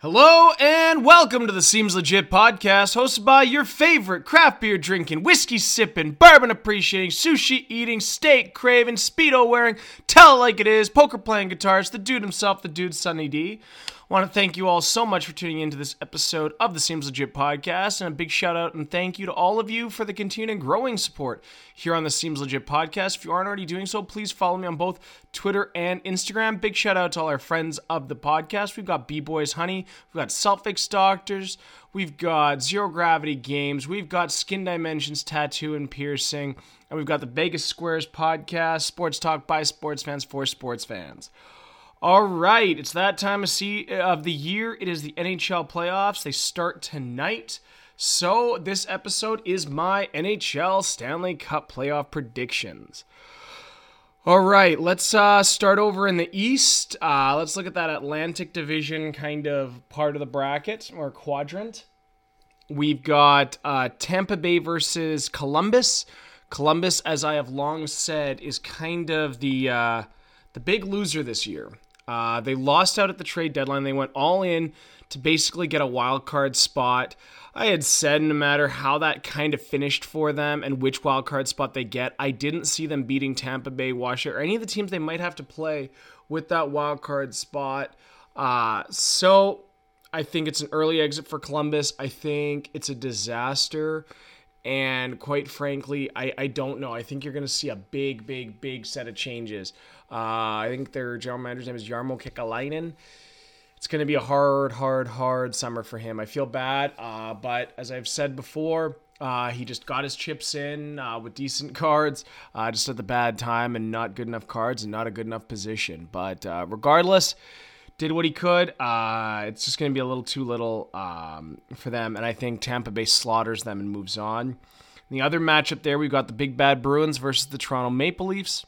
Hello and welcome to the Seems Legit podcast, hosted by your favorite craft beer drinking, whiskey sipping, bourbon appreciating, sushi eating, steak craving, speedo wearing, tell it like it is, poker playing guitarist, the dude himself, the dude Sunny D. Want to thank you all so much for tuning into this episode of the Seems Legit podcast, and a big shout out and thank you to all of you for the continued and growing support here on the Seems Legit podcast. If you aren't already doing so, please follow me on both Twitter and Instagram. Big shout out to all our friends of the podcast. We've got B Boys Honey, we've got Selfix Doctors, we've got Zero Gravity Games, we've got Skin Dimensions Tattoo and Piercing, and we've got the Vegas Squares podcast, Sports Talk by Sports Fans for Sports Fans. All right, it's that time of, see, of the year. It is the NHL playoffs. They start tonight. So, this episode is my NHL Stanley Cup playoff predictions. All right, let's uh, start over in the East. Uh, let's look at that Atlantic Division kind of part of the bracket or quadrant. We've got uh, Tampa Bay versus Columbus. Columbus, as I have long said, is kind of the uh, the big loser this year. Uh, they lost out at the trade deadline. They went all in to basically get a wild card spot. I had said no matter how that kind of finished for them and which wild card spot they get, I didn't see them beating Tampa Bay, Washington, or any of the teams they might have to play with that wild card spot. Uh, so I think it's an early exit for Columbus. I think it's a disaster. And quite frankly, I, I don't know. I think you're going to see a big, big, big set of changes. Uh, I think their general manager's name is Jarmo Kekalainen. It's going to be a hard, hard, hard summer for him. I feel bad, uh, but as I've said before, uh, he just got his chips in uh, with decent cards, uh, just at the bad time and not good enough cards and not a good enough position. But uh, regardless, did what he could. Uh, it's just going to be a little too little um, for them, and I think Tampa Bay slaughters them and moves on. The other matchup there, we've got the Big Bad Bruins versus the Toronto Maple Leafs.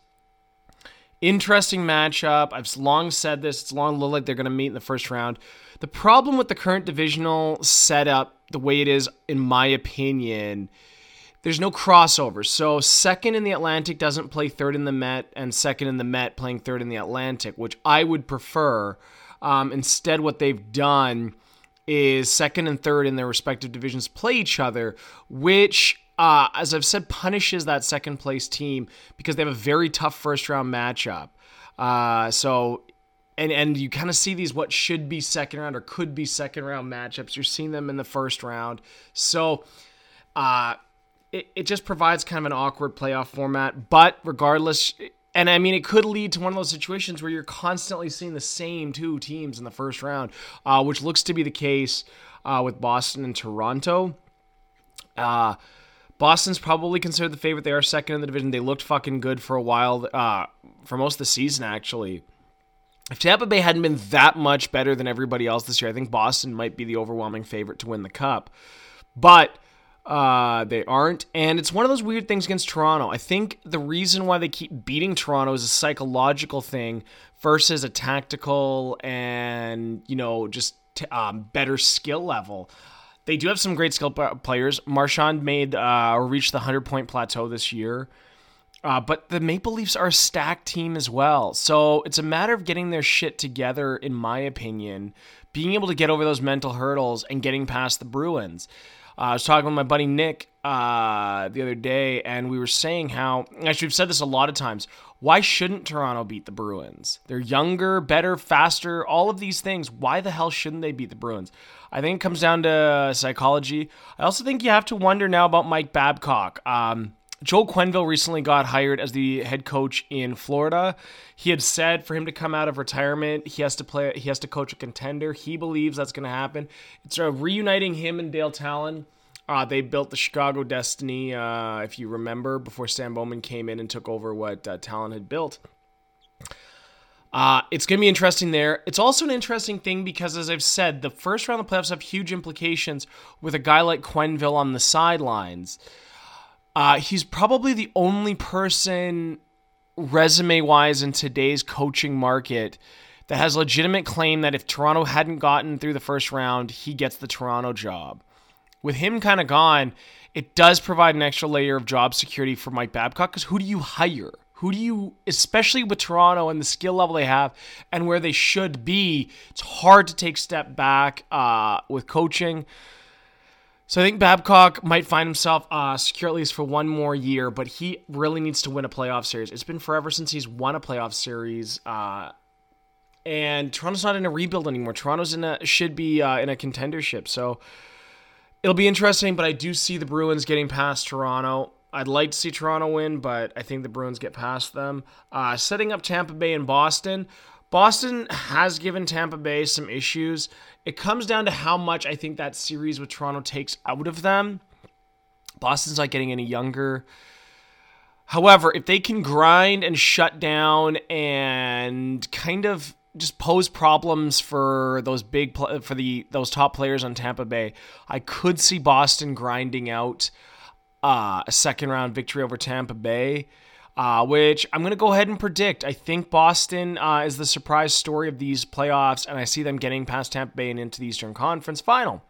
Interesting matchup. I've long said this. It's long looked like they're going to meet in the first round. The problem with the current divisional setup, the way it is, in my opinion, there's no crossover. So second in the Atlantic doesn't play third in the Met, and second in the Met playing third in the Atlantic, which I would prefer. Um, instead, what they've done is second and third in their respective divisions play each other, which uh, as I've said, punishes that second place team because they have a very tough first round matchup. Uh, so, and and you kind of see these what should be second round or could be second round matchups. You're seeing them in the first round. So, uh, it, it just provides kind of an awkward playoff format. But regardless, and I mean, it could lead to one of those situations where you're constantly seeing the same two teams in the first round, uh, which looks to be the case uh, with Boston and Toronto. Uh, Boston's probably considered the favorite. They are second in the division. They looked fucking good for a while, uh, for most of the season, actually. If Tampa Bay hadn't been that much better than everybody else this year, I think Boston might be the overwhelming favorite to win the cup. But uh, they aren't. And it's one of those weird things against Toronto. I think the reason why they keep beating Toronto is a psychological thing versus a tactical and, you know, just t- um, better skill level. They do have some great skill players. Marchand made uh, or reached the 100 point plateau this year. Uh, but the Maple Leafs are a stacked team as well. So it's a matter of getting their shit together, in my opinion, being able to get over those mental hurdles and getting past the Bruins. Uh, I was talking with my buddy Nick uh, the other day, and we were saying how, actually, we've said this a lot of times. Why shouldn't Toronto beat the Bruins? They're younger, better, faster, all of these things. Why the hell shouldn't they beat the Bruins? I think it comes down to psychology. I also think you have to wonder now about Mike Babcock. Um, Joel Quenneville recently got hired as the head coach in Florida. He had said for him to come out of retirement, he has to play. He has to coach a contender. He believes that's going to happen. It's uh, reuniting him and Dale Tallon. Uh, they built the Chicago Destiny, uh, if you remember, before Stan Bowman came in and took over what uh, Tallon had built. Uh, it's going to be interesting there. It's also an interesting thing because, as I've said, the first round of the playoffs have huge implications with a guy like Quenneville on the sidelines. Uh, he's probably the only person, resume wise, in today's coaching market that has legitimate claim that if Toronto hadn't gotten through the first round, he gets the Toronto job. With him kind of gone, it does provide an extra layer of job security for Mike Babcock because who do you hire? Who do you, especially with Toronto and the skill level they have and where they should be, it's hard to take step back uh, with coaching. So I think Babcock might find himself uh, secure at least for one more year, but he really needs to win a playoff series. It's been forever since he's won a playoff series, uh, and Toronto's not in a rebuild anymore. Toronto's in a should be uh, in a contendership. So it'll be interesting, but I do see the Bruins getting past Toronto. I'd like to see Toronto win, but I think the Bruins get past them. Uh, setting up Tampa Bay and Boston. Boston has given Tampa Bay some issues. It comes down to how much I think that series with Toronto takes out of them. Boston's not getting any younger. However, if they can grind and shut down and kind of just pose problems for those big for the those top players on Tampa Bay, I could see Boston grinding out uh, a second round victory over Tampa Bay uh, which I'm going to go ahead and predict. I think Boston uh, is the surprise story of these playoffs, and I see them getting past Tampa Bay and into the Eastern Conference final.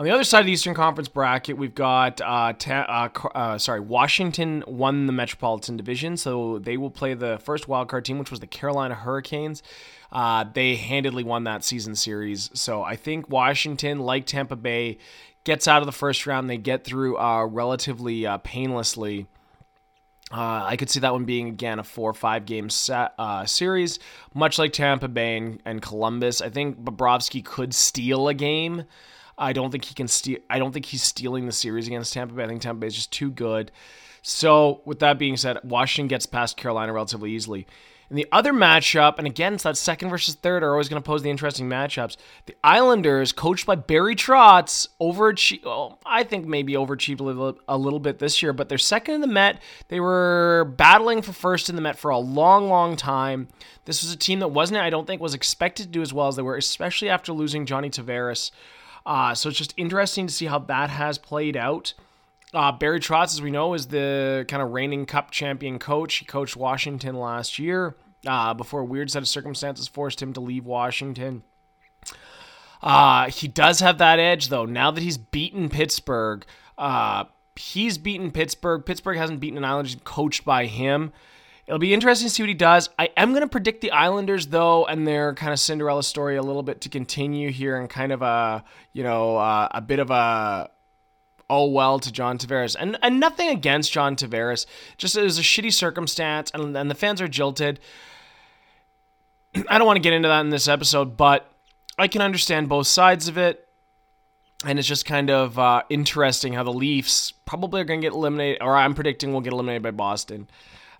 On the other side of the Eastern Conference bracket, we've got uh, ta- uh, uh, sorry Washington won the Metropolitan Division, so they will play the first wildcard team, which was the Carolina Hurricanes. Uh, they handedly won that season series, so I think Washington, like Tampa Bay, gets out of the first round. They get through relatively painlessly. Uh, I could see that one being again a four or five game set uh, series, much like Tampa Bay and, and, Columbus. I think Bobrovsky could steal a game. I don't think he can steal. I don't think he's stealing the series against Tampa Bay. I think Tampa Bay is just too good. So, with that being said, Washington gets past Carolina relatively easily. And the other matchup, and again, it's that second versus third are always going to pose the interesting matchups. The Islanders, coached by Barry Trotz, overachieved. Well, I think maybe overachieved a little, a little bit this year, but they're second in the Met. They were battling for first in the Met for a long, long time. This was a team that wasn't, I don't think, was expected to do as well as they were, especially after losing Johnny Tavares. Uh, so it's just interesting to see how that has played out. Uh, Barry Trotz, as we know, is the kind of reigning Cup champion coach. He coached Washington last year uh, before a weird set of circumstances forced him to leave Washington. Uh, he does have that edge, though. Now that he's beaten Pittsburgh, uh, he's beaten Pittsburgh. Pittsburgh hasn't beaten an Islanders coached by him. It'll be interesting to see what he does. I am going to predict the Islanders, though, and their kind of Cinderella story a little bit to continue here and kind of a, you know, uh, a bit of a oh well to John Tavares. And and nothing against John Tavares. Just it was a shitty circumstance and, and the fans are jilted. I don't want to get into that in this episode, but I can understand both sides of it. And it's just kind of uh, interesting how the Leafs probably are going to get eliminated, or I'm predicting will get eliminated by Boston.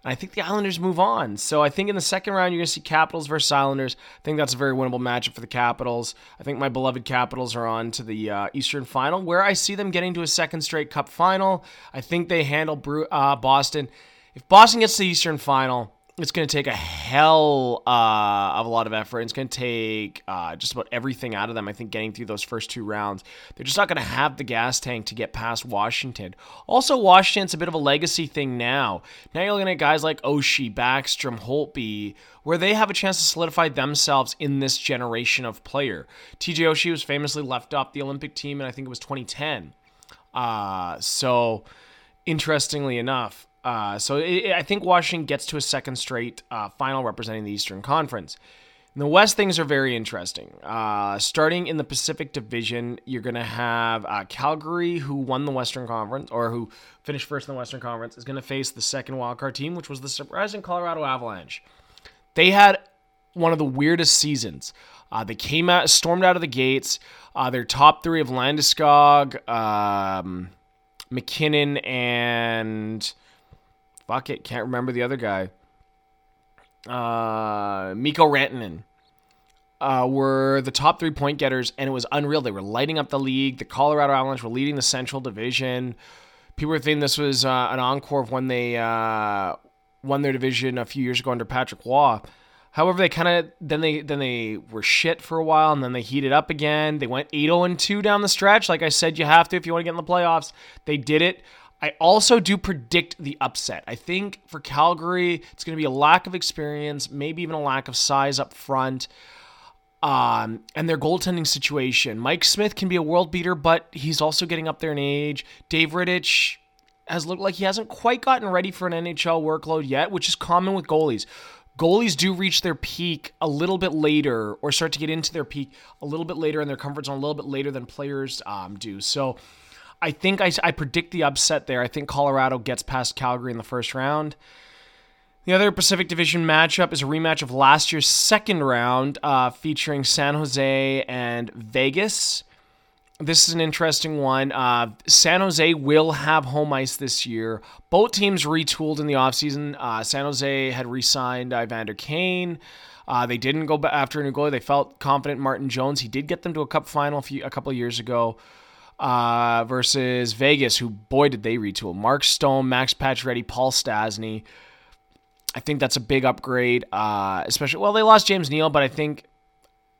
And I think the Islanders move on. So I think in the second round, you're going to see Capitals versus Islanders. I think that's a very winnable matchup for the Capitals. I think my beloved Capitals are on to the uh, Eastern Final, where I see them getting to a second straight Cup final. I think they handle uh, Boston. If Boston gets to the Eastern Final, it's going to take a hell uh, of a lot of effort. It's going to take uh, just about everything out of them. I think getting through those first two rounds, they're just not going to have the gas tank to get past Washington. Also, Washington's a bit of a legacy thing now. Now you're looking at guys like Oshie, Backstrom, Holtby, where they have a chance to solidify themselves in this generation of player. TJ Oshie was famously left off the Olympic team, and I think it was 2010. Uh, so, interestingly enough, uh, so it, I think Washington gets to a second straight uh, final representing the Eastern Conference. In the West, things are very interesting. Uh, starting in the Pacific Division, you're going to have uh, Calgary, who won the Western Conference, or who finished first in the Western Conference, is going to face the second wildcard team, which was the surprising Colorado Avalanche. They had one of the weirdest seasons. Uh, they came out, stormed out of the gates. Uh, their top three of Landeskog, um, MacKinnon, and fuck it, can't remember the other guy. Uh, Mikko Rantanen. Uh, were the top three point getters, and it was unreal. They were lighting up the league. The Colorado Avalanche were leading the Central Division. People were thinking this was uh, an encore of when they uh, won their division a few years ago under Patrick Roy. However, they kind of then they then they were shit for a while, and then they heated up again. They went 8-0 2 down the stretch. Like I said, you have to if you want to get in the playoffs. They did it. I also do predict the upset. I think for Calgary, it's going to be a lack of experience, maybe even a lack of size up front. Um, and their goaltending situation. Mike Smith can be a world beater, but he's also getting up there in age. Dave Rittich has looked like he hasn't quite gotten ready for an NHL workload yet, which is common with goalies. Goalies do reach their peak a little bit later or start to get into their peak a little bit later in their comfort zone, a little bit later than players um, do. So I think I, I predict the upset there. I think Colorado gets past Calgary in the first round. The other Pacific Division matchup is a rematch of last year's second round uh, featuring San Jose and Vegas. This is an interesting one. Uh, San Jose will have home ice this year. Both teams retooled in the offseason. Uh, San Jose had re signed Evander Kane. Uh, they didn't go after a new goalie. They felt confident Martin Jones. He did get them to a cup final a, few, a couple of years ago uh, versus Vegas, who, boy, did they retool. Mark Stone, Max Pacioretty, Paul Stastny. I think that's a big upgrade, uh, especially, well, they lost James Neal, but I think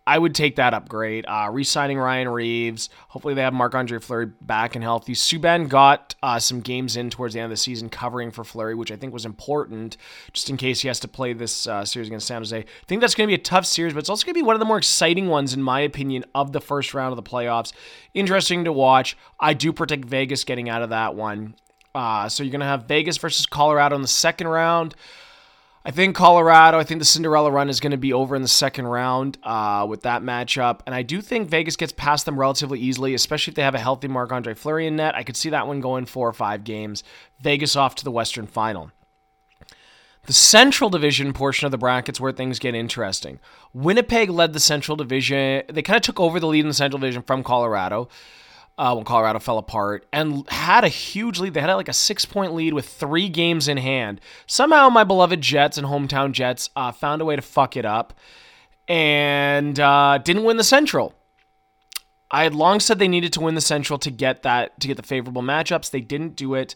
I would take that upgrade. Uh, re-signing Ryan Reaves. Hopefully they have Marc-Andre Fleury back and healthy. Subban got uh, some games in towards the end of the season covering for Fleury, which I think was important just in case he has to play this uh, series against San Jose. I think that's going to be a tough series, but it's also going to be one of the more exciting ones, in my opinion, of the first round of the playoffs. Interesting to watch. I do predict Vegas getting out of that one. Uh, so you're going to have Vegas versus Colorado in the second round. I think Colorado, I think the Cinderella run is going to be over in the second round uh, with that matchup. And I do think Vegas gets past them relatively easily, especially if they have a healthy Marc Andre Fleury in net. I could see that one going four or five games. Vegas off to the Western final. The Central Division portion of the brackets where things get interesting. Winnipeg led the Central Division. They kind of took over the lead in the Central Division from Colorado uh, when Colorado fell apart and had a huge lead. They had like a six point lead with three games in hand. Somehow, my beloved Jets and hometown Jets uh, found a way to fuck it up and uh, didn't win the Central. I had long said they needed to win the Central to get that to get the favorable matchups. They didn't do it.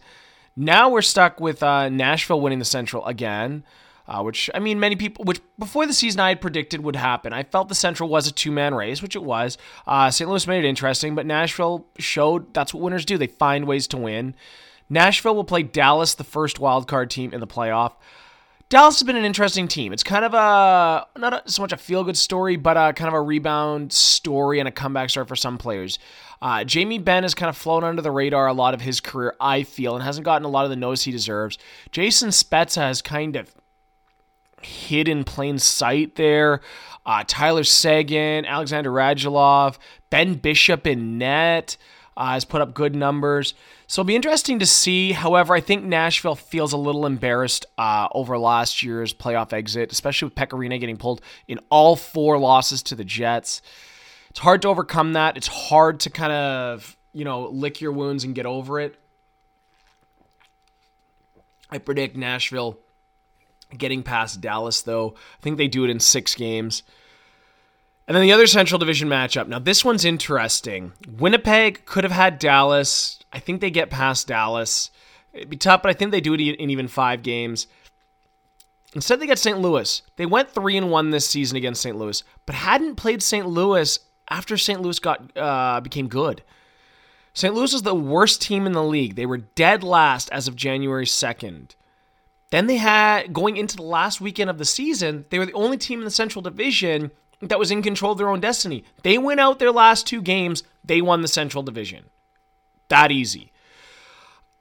Now we're stuck with uh, Nashville winning the Central again uh, which I mean, many people, which before the season I had predicted would happen. I felt the Central was a two man race, which it was. Uh, St. Louis made it interesting, but Nashville showed that's what winners do. They find ways to win. Nashville will play Dallas, the first wild card team in the playoff. Dallas has been an interesting team. It's kind of a not so much a feel good story, but a kind of a rebound story and a comeback story for some players. Uh, Jamie Benn has kind of flown under the radar a lot of his career, I feel, and hasn't gotten a lot of the notice he deserves. Jason Spezza has kind of hid in plain sight there. Uh, Tyler Seguin, Alexander Radulov, Ben Bishop in net uh, has put up good numbers. So it'll be interesting to see. However, I think Nashville feels a little embarrassed uh, over last year's playoff exit, especially with Pekka Rinne getting pulled in all four losses to the Jets. It's hard to overcome that. It's hard to kind of, you know, lick your wounds and get over it. I predict Nashville getting past Dallas, though. I think they do it in six games. And then the other Central Division matchup. Now, this one's interesting. Winnipeg could have had Dallas. I think they get past Dallas. It'd be tough, but I think they do it in even five games. Instead, they get St. Louis. They went three and one this season against St. Louis, but hadn't played St. Louis after St. Louis got uh, became good. St. Louis was the worst team in the league. They were dead last as of January second. Then they had, going into the last weekend of the season, they were the only team in the Central Division that was in control of their own destiny. They went out their last two games, they won the Central Division. That easy.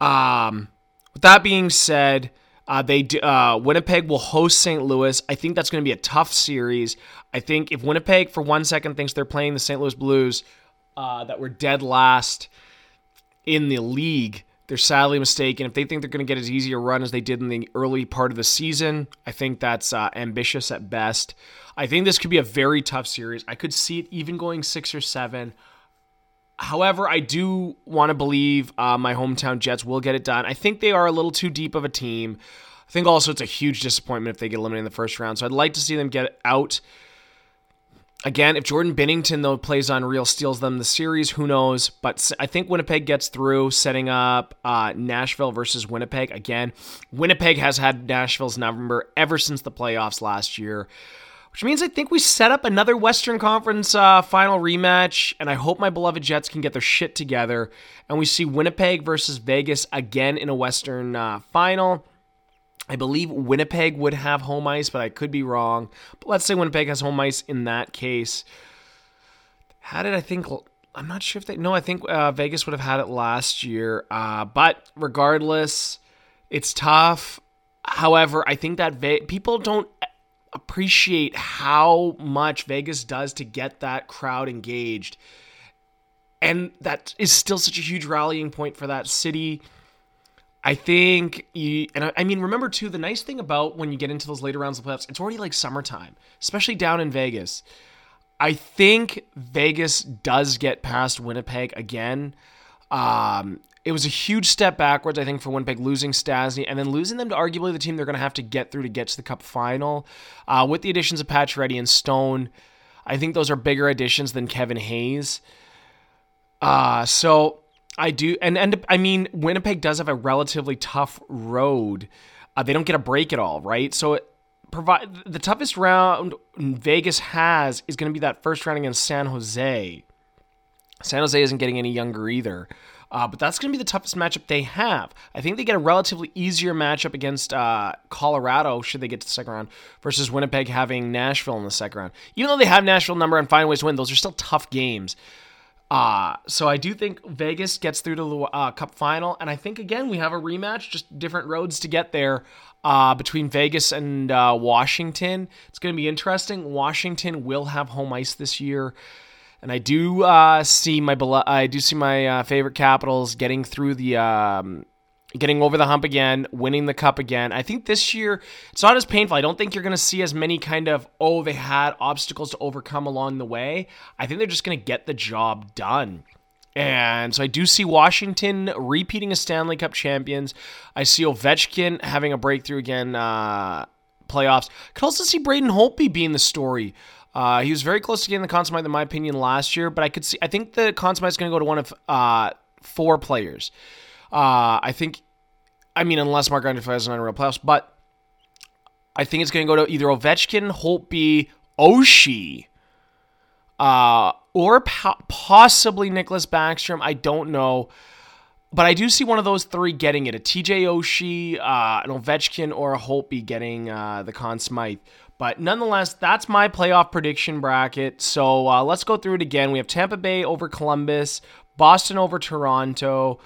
Um, with that being said, uh, they uh, Winnipeg will host St. Louis. I think that's going to be a tough series. I think if Winnipeg for one second thinks they're playing the St. Louis Blues, uh, that were dead last in the league, they're sadly mistaken. If they think they're going to get as easy a run as they did in the early part of the season, I think that's uh, ambitious at best. I think this could be a very tough series. I could see it even going six or seven. However, I do want to believe uh, my hometown Jets will get it done. I think they are a little too deep of a team. I think also it's a huge disappointment if they get eliminated in the first round. So I'd like to see them get out Again, if Jordan Binnington, though, plays unreal, steals them the series, who knows? But I think Winnipeg gets through, setting up uh, Nashville versus Winnipeg. Again, Winnipeg has had Nashville's number ever since the playoffs last year, which means I think we set up another Western Conference uh, final rematch. And I hope my beloved Jets can get their shit together. And we see Winnipeg versus Vegas again in a Western uh, final. I believe Winnipeg would have home ice, but I could be wrong. But let's say Winnipeg has home ice in that case. How did I think I'm not sure if they. No, I think uh, Vegas would have had it last year. Uh, but regardless, it's tough. However, I think that Ve- people don't appreciate how much Vegas does to get that crowd engaged. And that is still such a huge rallying point for that city. I think, you, and I, I mean, remember too, the nice thing about when you get into those later rounds of playoffs, it's already like summertime, especially down in Vegas. I think Vegas does get past Winnipeg again. Um, it was a huge step backwards, I think, for Winnipeg losing Stastny and then losing them to arguably the team they're going to have to get through to get to the Cup final. Uh, with the additions of Pacioretty and Stone, I think those are bigger additions than Kevin Hayes. Uh, so I do, and and I mean, Winnipeg does have a relatively tough road. Uh, they don't get a break at all, right? So it provide the toughest round Vegas has is going to be that first round against San Jose. San Jose isn't getting any younger either. Uh, but that's going to be the toughest matchup they have. I think they get a relatively easier matchup against uh, Colorado should they get to the second round versus Winnipeg having Nashville in the second round. Even though they have Nashville number and find ways to win, those are still tough games. Uh, so I do think Vegas gets through to the uh, Cup final, and I think again we have a rematch, just different roads to get there uh, between Vegas and uh, Washington. It's going to be interesting. Washington will have home ice this year and I do uh, see my I do see my uh, favorite Capitals getting through the um, getting over the hump again, winning the cup again. I think this year it's not as painful. I don't think you're going to see as many kind of oh they had obstacles to overcome along the way. I think they're just going to get the job done. And so I do see Washington repeating as Stanley Cup champions. I see Ovechkin having a breakthrough again, uh, playoffs. Could also see Braden Holtby being the story. Uh, he was very close to getting the Conn Smythe, in my opinion, last year, but I could see. I think the Conn Smythe is going to go to one of uh, four players. Uh, I think. I mean, unless Marc Andre has an unreal playoffs, but I think it's going to go to either Ovechkin, Holtby, Oshie, uh, or po- possibly Nicklas Backstrom. I don't know. But I do see one of those three getting it a TJ Oshie, uh, an Ovechkin, or a Holtby getting uh, the Conn Smythe. But nonetheless, that's my playoff prediction bracket. So uh, let's go through it again. We have Tampa Bay over Columbus, Boston over Toronto,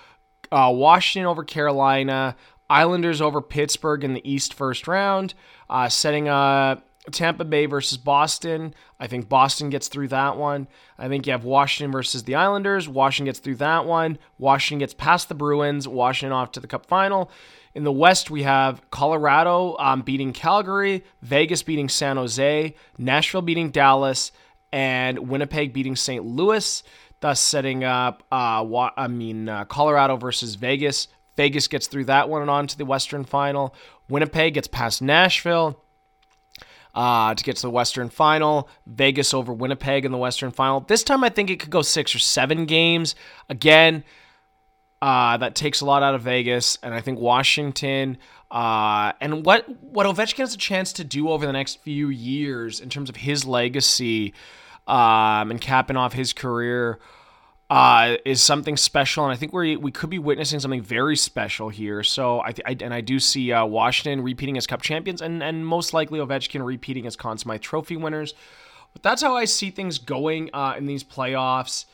uh, Washington over Carolina, Islanders over Pittsburgh in the East first round, uh, setting up Tampa Bay versus Boston. I think Boston gets through that one. I think you have Washington versus the Islanders. Washington gets through that one. Washington gets past the Bruins. Washington off to the Cup final. In the West, we have Colorado um, beating Calgary, Vegas beating San Jose, Nashville beating Dallas, and Winnipeg beating St. Louis, thus setting up, uh, I mean, uh, Colorado versus Vegas. Vegas gets through that one and on to the Western final. Winnipeg gets past Nashville. Uh, to get to the Western Final. Vegas over Winnipeg in the Western Final. This time I think it could go six or seven games. Again, uh, that takes a lot out of Vegas, and I think Washington. Uh, and what what Ovechkin has a chance to do over the next few years in terms of his legacy um, and capping off his career uh, is something special, and I think we we could be witnessing something very special here. So I, I and I do see uh, Washington repeating as Cup champions, and and most likely Ovechkin repeating as Conn Smythe Trophy winners. But that's how I see things going uh, in these playoffs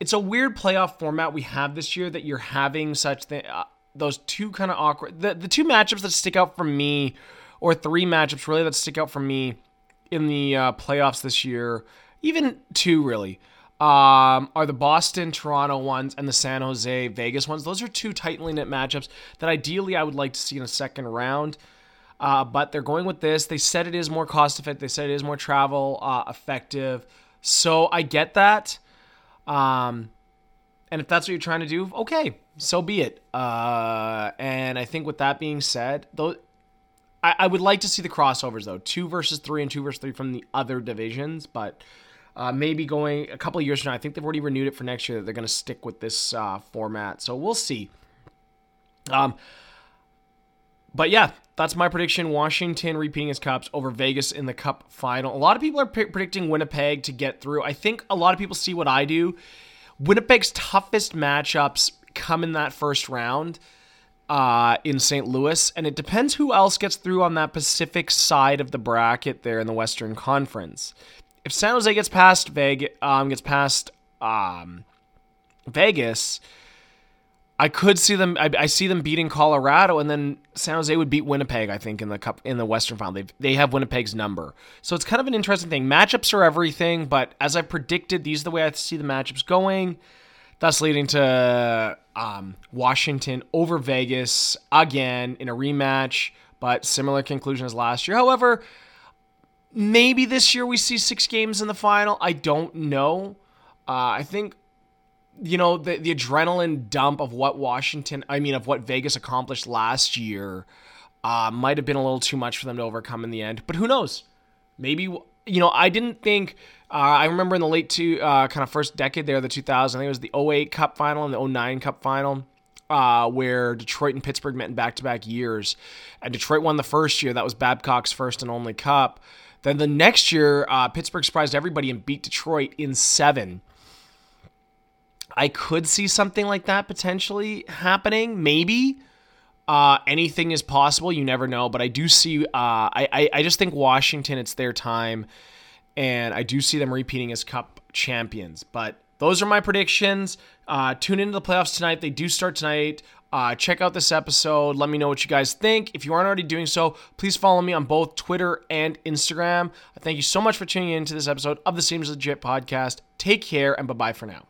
it's a weird playoff format we have this year that you're having such th- uh, those two kind of awkward the, the two matchups that stick out for me or three matchups really that stick out for me in the uh, playoffs this year even two really um, are the Boston, Toronto ones and the San Jose, Vegas ones. Those are two tightly knit matchups that ideally I would like to see in a second round. Uh, but they're going with this. They said it is more cost effective. They said it is more travel uh, effective. So I get that. Um, and if that's what you're trying to do, okay, so be it. Uh, and I think with that being said, though, I, I, would like to see the crossovers though, two versus three and two versus three from the other divisions, but. Uh, maybe going a couple of years from now, I think they've already renewed it for next year. That they're going to stick with this uh, format, so we'll see. Um, but yeah, that's my prediction. Washington repeating his cups over Vegas in the cup final. A lot of people are p- predicting Winnipeg to get through. I think a lot of people see what I do. Winnipeg's toughest matchups come in that first round uh, in St. Louis, and it depends who else gets through on that Pacific side of the bracket there in the Western Conference. If San Jose gets past Vegas, um, gets past um, Vegas, I could see them. I, I, see them beating Colorado, and then San Jose would beat Winnipeg. I think in the cup in the Western Final, they they have Winnipeg's number. So it's kind of an interesting thing. Matchups are everything, but as I predicted, these are the way I see the matchups going. Thus leading to um, Washington over Vegas again in a rematch, but similar conclusion as last year. However, maybe this year we see six games in the final. I don't know. Uh, I think you know the the adrenaline dump of what Washington, I mean of what Vegas accomplished last year, uh, might have been a little too much for them to overcome in the end. But who knows? Maybe you know I didn't think. Uh, I remember in the late two uh, kind of first decade there, the 2000, I think it was the 08 Cup final and the 09 Cup final. Uh, where Detroit and Pittsburgh met in back to back years. And Detroit won the first year. That was Babcock's first and only cup. Then the next year, uh, Pittsburgh surprised everybody and beat Detroit in seven. I could see something like that potentially happening. Maybe. Uh, anything is possible. You never know. But I do see. Uh, I, I I just think Washington. It's their time, and I do see them repeating as Cup champions. But those are my predictions. Uh, tune into the playoffs tonight. They do start tonight. Uh, check out this episode. Let me know what you guys think. If you aren't already doing so, please follow me on both Twitter and Instagram. Thank you so much for tuning in to this episode of the Seems Legit podcast. Take care and bye bye for now.